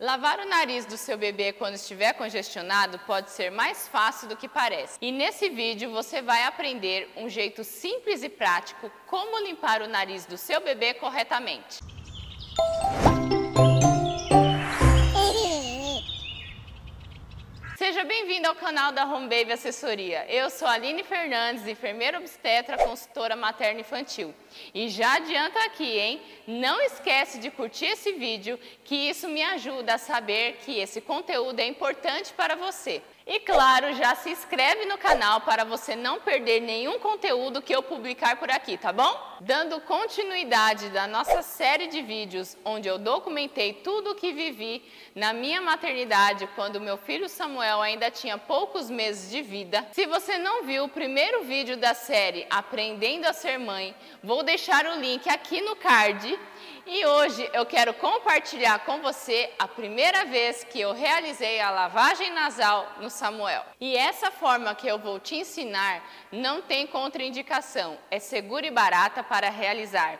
Lavar o nariz do seu bebê quando estiver congestionado pode ser mais fácil do que parece. E nesse vídeo você vai aprender um jeito simples e prático como limpar o nariz do seu bebê corretamente. Seja bem-vindo ao canal da Home Baby Assessoria. Eu sou Aline Fernandes, enfermeira obstetra, consultora materna infantil. E já adianta aqui, hein? Não esquece de curtir esse vídeo, que isso me ajuda a saber que esse conteúdo é importante para você. E claro, já se inscreve no canal para você não perder nenhum conteúdo que eu publicar por aqui, tá bom? Dando continuidade da nossa série de vídeos, onde eu documentei tudo o que vivi na minha maternidade quando meu filho Samuel ainda tinha poucos meses de vida. Se você não viu o primeiro vídeo da série Aprendendo a Ser Mãe, vou deixar o link aqui no card e hoje eu quero compartilhar com você a primeira vez que eu realizei a lavagem nasal no Samuel. E essa forma que eu vou te ensinar não tem contraindicação, é segura e barata para realizar.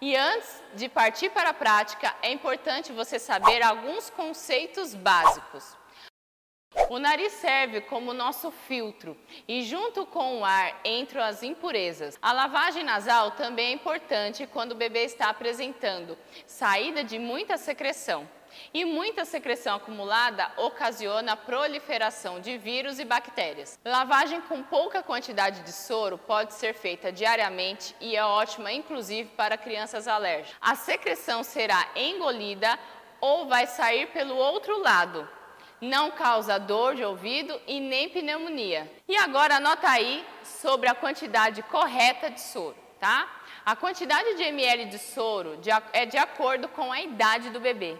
E antes de partir para a prática, é importante você saber alguns conceitos básicos. O nariz serve como nosso filtro e junto com o ar entram as impurezas. A lavagem nasal também é importante quando o bebê está apresentando saída de muita secreção. E muita secreção acumulada ocasiona a proliferação de vírus e bactérias. Lavagem com pouca quantidade de soro pode ser feita diariamente e é ótima inclusive para crianças alérgicas. A secreção será engolida ou vai sair pelo outro lado, não causa dor de ouvido e nem pneumonia. E agora anota aí sobre a quantidade correta de soro, tá? A quantidade de ml de soro é de acordo com a idade do bebê.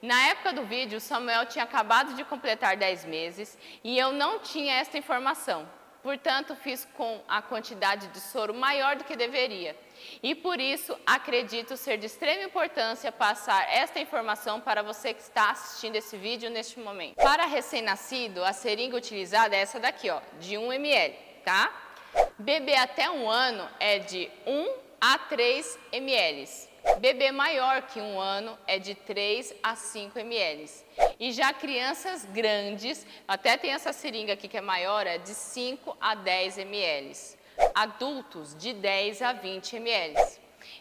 Na época do vídeo, Samuel tinha acabado de completar 10 meses e eu não tinha esta informação. Portanto, fiz com a quantidade de soro maior do que deveria. E por isso, acredito ser de extrema importância passar esta informação para você que está assistindo esse vídeo neste momento. Para recém-nascido, a seringa utilizada é essa daqui, ó, de 1 ml, tá? Bebê até um ano é de 1 a 3 ml. Bebê maior que um ano é de 3 a 5 ml. E já crianças grandes, até tem essa seringa aqui que é maior, é de 5 a 10 ml. Adultos de 10 a 20 ml.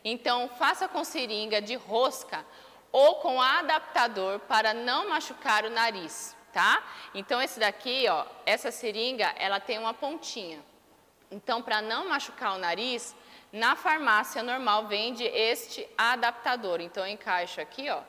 Então, faça com seringa de rosca ou com adaptador para não machucar o nariz, tá? Então, esse daqui, ó, essa seringa, ela tem uma pontinha. Então, para não machucar o nariz, na farmácia normal vende este adaptador. Então, eu encaixo aqui, ó.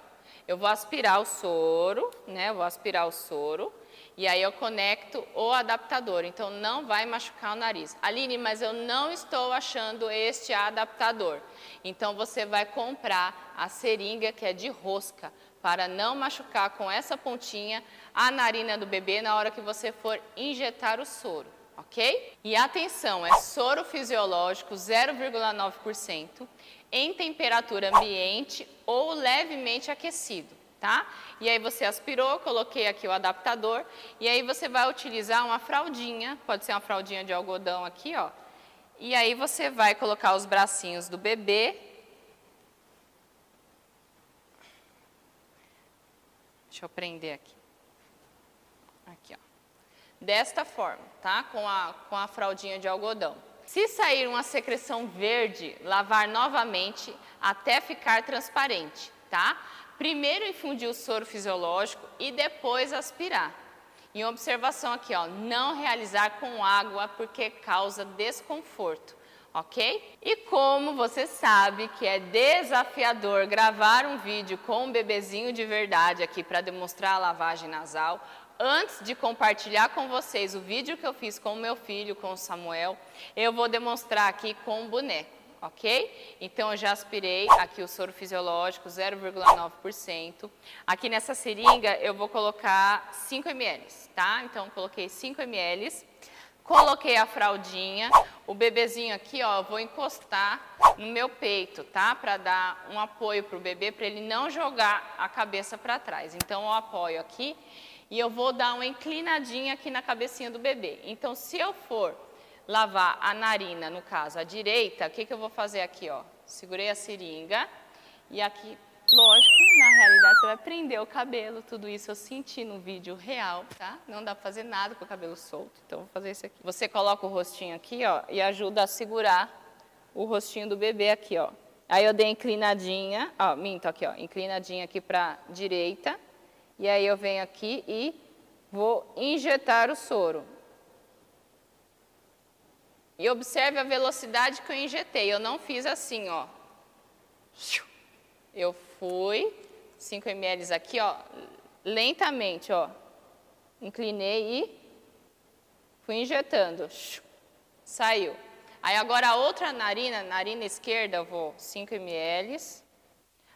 Eu vou aspirar o soro, né? Eu vou aspirar o soro. E aí eu conecto o adaptador, então não vai machucar o nariz. Aline, mas eu não estou achando este adaptador. Então você vai comprar a seringa que é de rosca, para não machucar com essa pontinha a narina do bebê na hora que você for injetar o soro ok? E atenção, é soro fisiológico 0,9% em temperatura ambiente ou levemente aquecido, tá? E aí você aspirou, coloquei aqui o adaptador e aí você vai utilizar uma fraldinha, pode ser uma fraldinha de algodão aqui, ó. E aí você vai colocar os bracinhos do bebê. Deixa eu prender aqui. Aqui, ó desta forma, tá? Com a, com a fraldinha de algodão. Se sair uma secreção verde, lavar novamente até ficar transparente, tá? Primeiro infundir o soro fisiológico e depois aspirar. E observação aqui, ó, não realizar com água porque causa desconforto, ok? E como você sabe que é desafiador gravar um vídeo com um bebezinho de verdade aqui para demonstrar a lavagem nasal, antes de compartilhar com vocês o vídeo que eu fiz com o meu filho, com o Samuel, eu vou demonstrar aqui com o boneco, ok? Então, eu já aspirei aqui o soro fisiológico, 0,9%. Aqui nessa seringa, eu vou colocar 5 ml, tá? Então, coloquei 5 ml. Coloquei a fraldinha, o bebezinho aqui, ó, eu vou encostar no meu peito, tá? Para dar um apoio para o bebê, para ele não jogar a cabeça para trás. Então, eu apoio aqui e eu vou dar uma inclinadinha aqui na cabecinha do bebê. Então, se eu for lavar a narina, no caso, a direita, o que, que eu vou fazer aqui, ó? Segurei a seringa e aqui Lógico, na realidade você vai prender o cabelo, tudo isso eu senti no vídeo real, tá? Não dá pra fazer nada com o cabelo solto, então vou fazer isso aqui. Você coloca o rostinho aqui, ó, e ajuda a segurar o rostinho do bebê aqui, ó. Aí eu dei inclinadinha, ó, minto aqui, ó, inclinadinha aqui pra direita, e aí eu venho aqui e vou injetar o soro. E observe a velocidade que eu injetei, eu não fiz assim, ó. Eu fui, 5 ml aqui, ó, lentamente, ó. Inclinei e fui injetando. Saiu. Aí agora a outra narina, narina esquerda, eu vou 5 ml.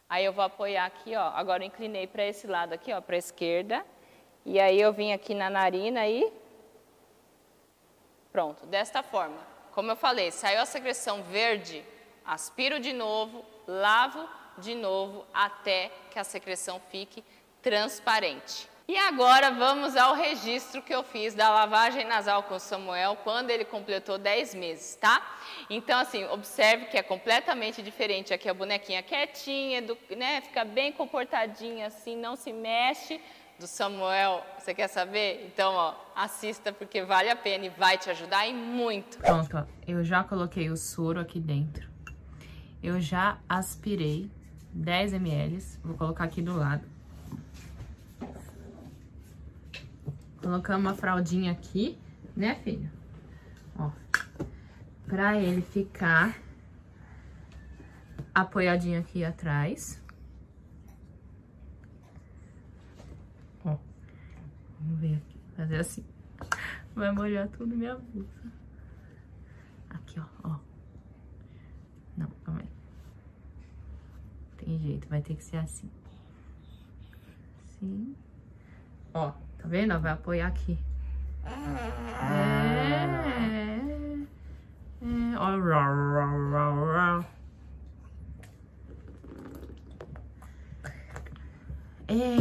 Aí eu vou apoiar aqui, ó. Agora eu inclinei para esse lado aqui, ó, para esquerda. E aí eu vim aqui na narina e pronto, desta forma. Como eu falei, saiu a secreção verde, aspiro de novo, lavo de novo até que a secreção fique transparente. E agora vamos ao registro que eu fiz da lavagem nasal com Samuel quando ele completou 10 meses, tá? Então, assim, observe que é completamente diferente. Aqui a bonequinha quietinha, né, fica bem comportadinha assim, não se mexe. Do Samuel, você quer saber? Então, ó, assista porque vale a pena e vai te ajudar e muito. Pronto, ó, eu já coloquei o soro aqui dentro. Eu já aspirei 10 ml. Vou colocar aqui do lado. Colocamos uma fraldinha aqui, né, filho? Ó, pra ele ficar apoiadinho aqui atrás. Ó, vamos ver aqui, fazer assim. Vai molhar tudo minha blusa. Aqui, ó, ó. Não, calma aí tem jeito, vai ter que ser assim. Assim. Ó, tá vendo? Vai apoiar aqui. É. É. Ó. É.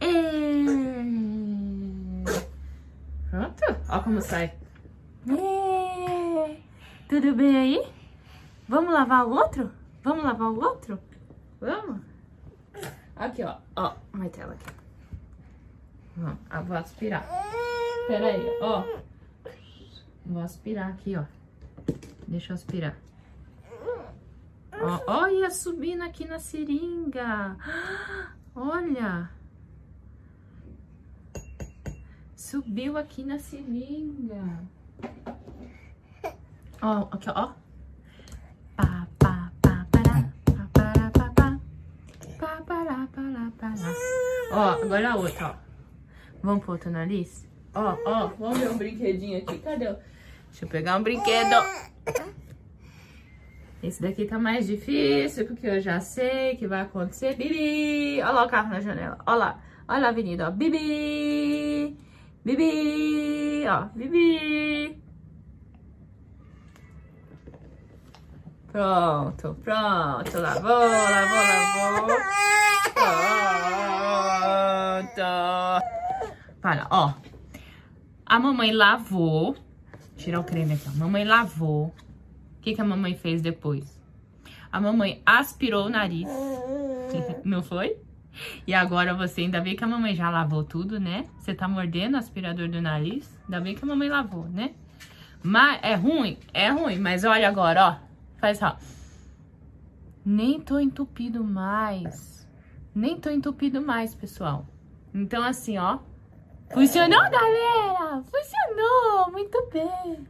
É. Pronto. Ó como sai. É. Tudo bem aí? Vamos lavar o outro? Vamos lavar o outro? Vamos? Aqui, ó. Ó, martelo aqui. Vamos, eu vou aspirar. Pera aí, ó. Vou aspirar aqui, ó. Deixa eu aspirar. Ó, olha, subindo aqui na seringa. Olha. Subiu aqui na seringa. Ó, aqui, ó. Ó, agora a outra, ó. Vamos pro outro nariz? Ó, ó, vamos ver um brinquedinho aqui. Cadê? Deixa eu pegar um brinquedo. Esse daqui tá mais difícil, porque eu já sei que vai acontecer. Bibi! Olha lá o carro na janela. Olha lá. Olha a avenida, ó. Bibi! Bibi! Ó, Bibi! Pronto, pronto. Lavou, lavou, lavou. Pronto. Para, ó. A mamãe lavou. Tirar o creme aqui, ó. Mamãe lavou. O que, que a mamãe fez depois? A mamãe aspirou o nariz. Não foi? E agora você ainda vê que a mamãe já lavou tudo, né? Você tá mordendo o aspirador do nariz. Ainda bem que a mamãe lavou, né? Mas é ruim? É ruim. Mas olha agora, ó. Faz ó. Nem tô entupido mais. Nem tô entupido mais, pessoal. Então, assim, ó. Funcionou, galera? Funcionou! Muito bem!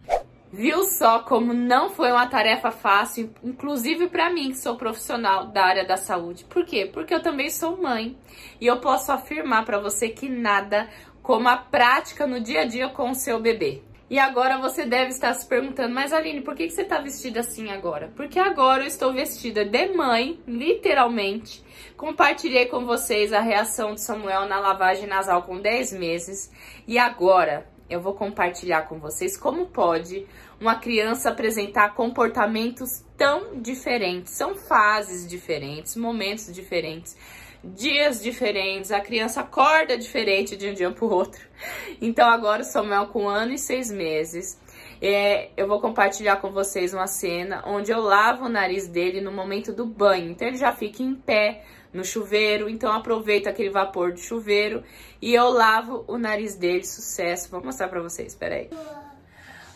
Viu só como não foi uma tarefa fácil, inclusive para mim, que sou profissional da área da saúde. Por quê? Porque eu também sou mãe. E eu posso afirmar para você que nada como a prática no dia a dia com o seu bebê. E agora você deve estar se perguntando, mas Aline, por que você está vestida assim agora? Porque agora eu estou vestida de mãe, literalmente. Compartilhei com vocês a reação de Samuel na lavagem nasal com 10 meses. E agora eu vou compartilhar com vocês como pode uma criança apresentar comportamentos tão diferentes. São fases diferentes, momentos diferentes dias diferentes, a criança acorda diferente de um dia para o outro. Então agora o Samuel com um ano e seis meses. é, eu vou compartilhar com vocês uma cena onde eu lavo o nariz dele no momento do banho. Então ele já fica em pé no chuveiro, então aproveito aquele vapor do chuveiro e eu lavo o nariz dele, sucesso. Vou mostrar pra vocês, peraí.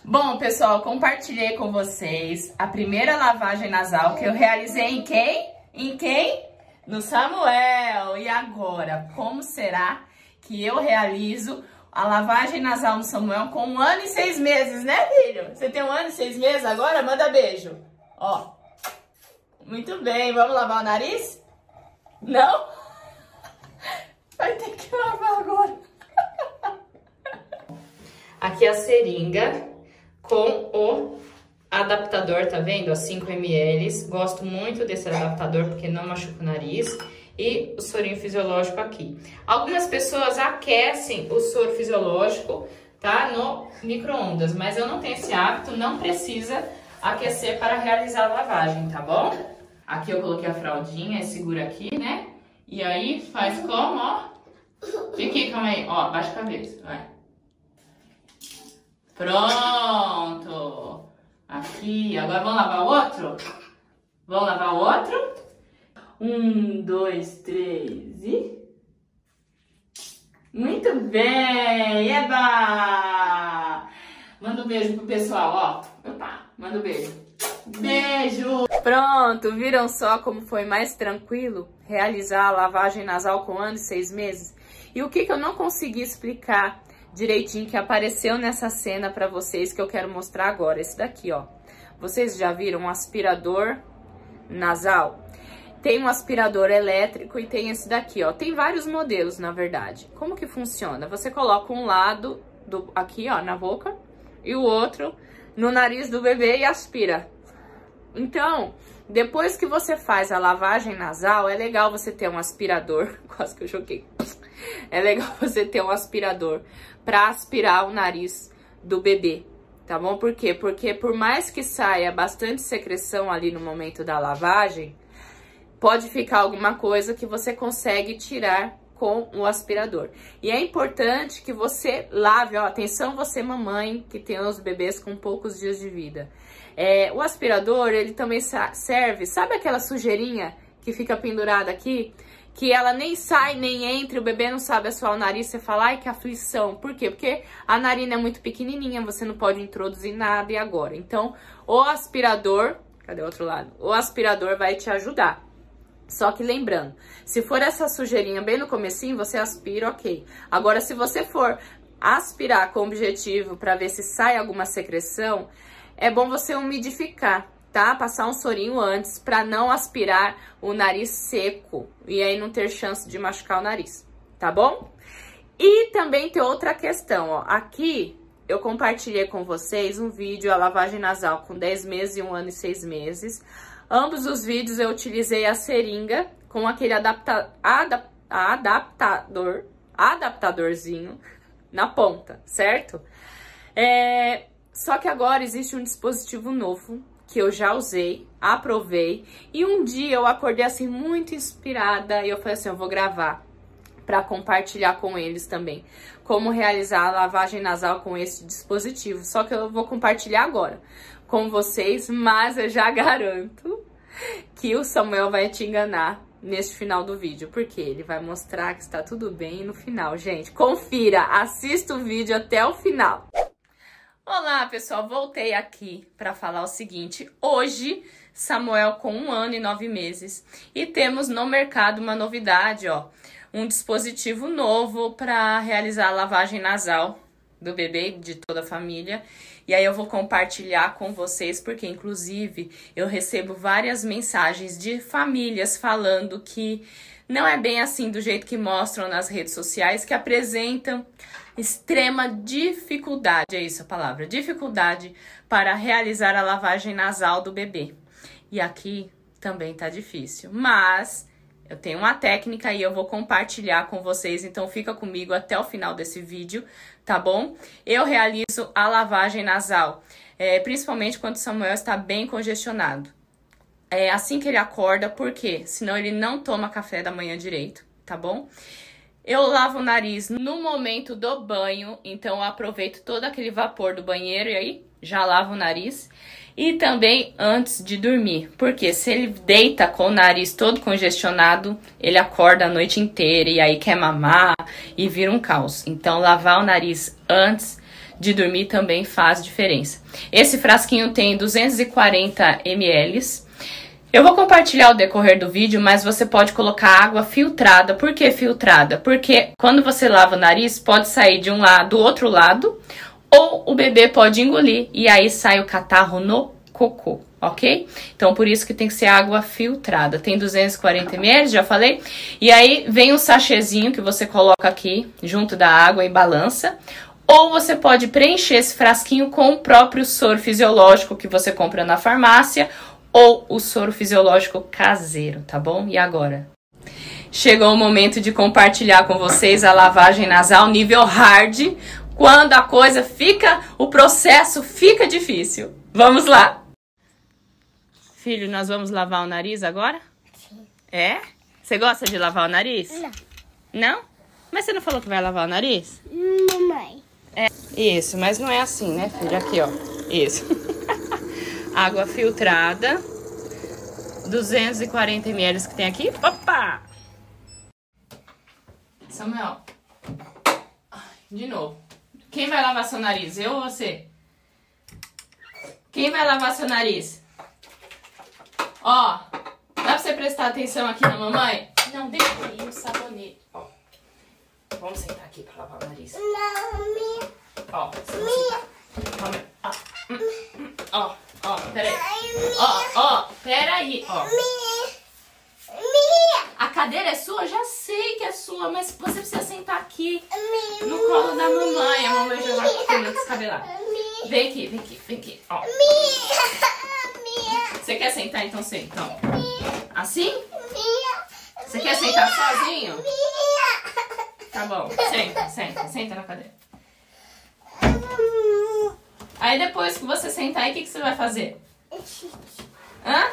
Bom, pessoal, compartilhei com vocês a primeira lavagem nasal que eu realizei em quem? Em quem? No Samuel. E agora, como será que eu realizo a lavagem nasal no Samuel com um ano e seis meses, né, filho? Você tem um ano e seis meses agora? Manda beijo. Ó. Muito bem, vamos lavar o nariz? Não? Vai ter que lavar agora. Aqui é a seringa com o adaptador, tá vendo? A 5 ml. Gosto muito desse adaptador porque não machuca o nariz. E o sorinho fisiológico aqui. Algumas pessoas aquecem o soro fisiológico, tá? No micro-ondas, mas eu não tenho esse hábito, não precisa aquecer para realizar a lavagem, tá bom? Aqui eu coloquei a fraldinha, segura aqui, né? E aí faz como, ó. Fica calma aí, ó, baixa a cabeça, vai. Pronto. Aqui, agora vamos lavar o outro? Vamos lavar o outro? Um, dois, três e... Muito bem! Eba! Manda um beijo pro pessoal, ó. Opa, manda um beijo. Beijo! Pronto, viram só como foi mais tranquilo realizar a lavagem nasal com ano e seis meses? E o que, que eu não consegui explicar direitinho que apareceu nessa cena para vocês que eu quero mostrar agora. Esse daqui, ó. Vocês já viram um aspirador nasal? Tem um aspirador elétrico e tem esse daqui, ó. Tem vários modelos, na verdade. Como que funciona? Você coloca um lado do, aqui, ó, na boca e o outro no nariz do bebê e aspira. Então, depois que você faz a lavagem nasal, é legal você ter um aspirador. Quase que eu joguei. É legal você ter um aspirador para aspirar o nariz do bebê, tá bom? Por quê? Porque por mais que saia bastante secreção ali no momento da lavagem, pode ficar alguma coisa que você consegue tirar com o aspirador. E é importante que você lave, ó, atenção você mamãe que tem os bebês com poucos dias de vida. É, o aspirador, ele também serve, sabe aquela sujeirinha que fica pendurada aqui? que ela nem sai nem entra, o bebê não sabe assoar o nariz, você fala, ai que aflição. Por quê? Porque a narina é muito pequenininha, você não pode introduzir nada e agora. Então, o aspirador, cadê o outro lado? O aspirador vai te ajudar. Só que lembrando, se for essa sujeirinha bem no comecinho, você aspira, ok. Agora, se você for aspirar com objetivo para ver se sai alguma secreção, é bom você umidificar tá? Passar um sorinho antes para não aspirar o nariz seco e aí não ter chance de machucar o nariz, tá bom? E também tem outra questão, ó. Aqui eu compartilhei com vocês um vídeo, a lavagem nasal com 10 meses e um ano e 6 meses. Ambos os vídeos eu utilizei a seringa com aquele adapta, adap, adaptador, adaptadorzinho na ponta, certo? É, só que agora existe um dispositivo novo que eu já usei, aprovei. E um dia eu acordei assim muito inspirada e eu falei assim, eu vou gravar para compartilhar com eles também como realizar a lavagem nasal com esse dispositivo. Só que eu vou compartilhar agora com vocês, mas eu já garanto que o Samuel vai te enganar neste final do vídeo, porque ele vai mostrar que está tudo bem no final, gente. Confira, assista o vídeo até o final. Olá, pessoal, voltei aqui para falar o seguinte. Hoje, Samuel com um ano e nove meses e temos no mercado uma novidade, ó, um dispositivo novo para realizar a lavagem nasal do bebê de toda a família. E aí eu vou compartilhar com vocês porque inclusive eu recebo várias mensagens de famílias falando que não é bem assim do jeito que mostram nas redes sociais, que apresentam extrema dificuldade, é isso a palavra, dificuldade para realizar a lavagem nasal do bebê. E aqui também tá difícil, mas eu tenho uma técnica e eu vou compartilhar com vocês, então fica comigo até o final desse vídeo, tá bom? Eu realizo a lavagem nasal, é, principalmente quando Samuel está bem congestionado. É assim que ele acorda, porque senão ele não toma café da manhã direito, tá bom? Eu lavo o nariz no momento do banho, então eu aproveito todo aquele vapor do banheiro e aí já lava o nariz. E também antes de dormir, porque se ele deita com o nariz todo congestionado, ele acorda a noite inteira e aí quer mamar e vira um caos. Então, lavar o nariz antes de dormir também faz diferença. Esse frasquinho tem 240 ml. Eu vou compartilhar o decorrer do vídeo, mas você pode colocar água filtrada. Por que filtrada? Porque quando você lava o nariz, pode sair de um lado, do outro lado, ou o bebê pode engolir e aí sai o catarro no cocô, ok? Então por isso que tem que ser água filtrada. Tem 240 ml, já falei. E aí vem um sachêzinho que você coloca aqui junto da água e balança. Ou você pode preencher esse frasquinho com o próprio soro fisiológico que você compra na farmácia ou o soro fisiológico caseiro, tá bom? E agora? Chegou o momento de compartilhar com vocês a lavagem nasal nível hard, quando a coisa fica, o processo fica difícil. Vamos lá! Filho, nós vamos lavar o nariz agora? Sim. É? Você gosta de lavar o nariz? Não. Não? Mas você não falou que vai lavar o nariz? Mamãe. É. Isso, mas não é assim, né, filho? Aqui, ó. Isso. Água filtrada. 240 ml que tem aqui. Opa! Samuel. De novo. Quem vai lavar seu nariz? Eu ou você? Quem vai lavar seu nariz? Ó, dá pra você prestar atenção aqui na mamãe? Não, deixa aí o sabonete. Ó. Vamos sentar aqui pra lavar o nariz. Não. Ó, Calma. Ó, hum, hum, ó, ó, peraí. Ó, ó, peraí, ó. A cadeira é sua? Já sei que é sua, mas você precisa sentar aqui no colo da mamãe. A mamãe já vai querendo descabelar. Vem aqui, vem aqui, vem aqui, ó. Você quer sentar? Então senta. Ó. Assim? Você quer sentar sozinho? Tá bom, senta, senta, senta na cadeira. Aí depois que você sentar aí, o que, que você vai fazer? Hã?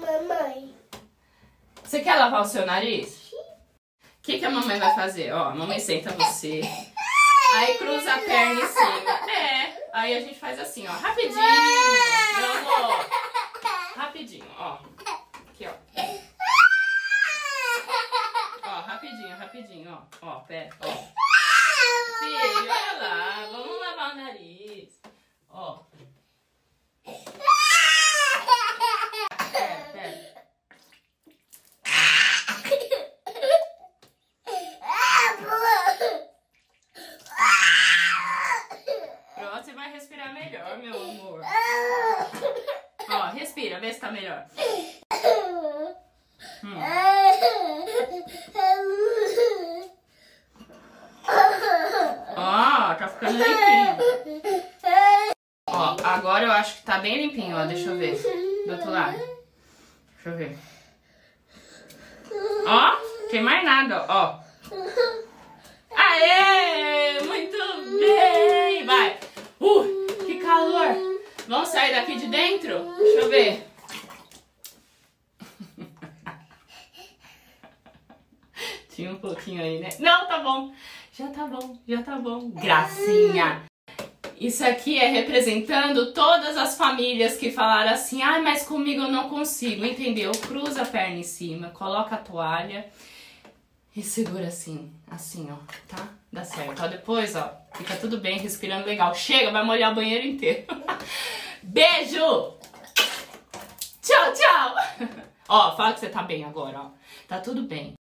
Mamãe. Você quer lavar o seu nariz? O que, que a mamãe vai fazer? Ó, a mamãe senta você. Aí cruza a perna em cima. É. Aí a gente faz assim, ó. Rapidinho. Meu amor. Rapidinho, ó. Aqui, ó. Ó, rapidinho, rapidinho, ó. Ó, pera, ó. Filho, olha lá. Vamos lavar o nariz. Ó. Pera, pera. Pronto, você vai respirar melhor, meu amor. Ó, respira, vê se tá melhor. Hum. Ó, tá ficando limpinho. Ó, agora eu acho que tá bem limpinho, ó. Deixa eu ver. Do outro lado. Deixa eu ver. Ó, tem mais nada, ó. Aê! Muito bem! Vai! Uh, que calor! Vamos sair daqui de dentro? Deixa eu ver. Tinha um pouquinho aí, né? Não, tá bom. Já tá bom, já tá bom. Gracinha! Isso aqui é representando todas as famílias que falaram assim: ai, ah, mas comigo eu não consigo, entendeu? Cruza a perna em cima, coloca a toalha e segura assim, assim, ó, tá? Dá certo. Ó, depois, ó, fica tudo bem, respirando legal. Chega, vai molhar o banheiro inteiro. Beijo! Tchau, tchau! Ó, fala que você tá bem agora, ó. Tá tudo bem.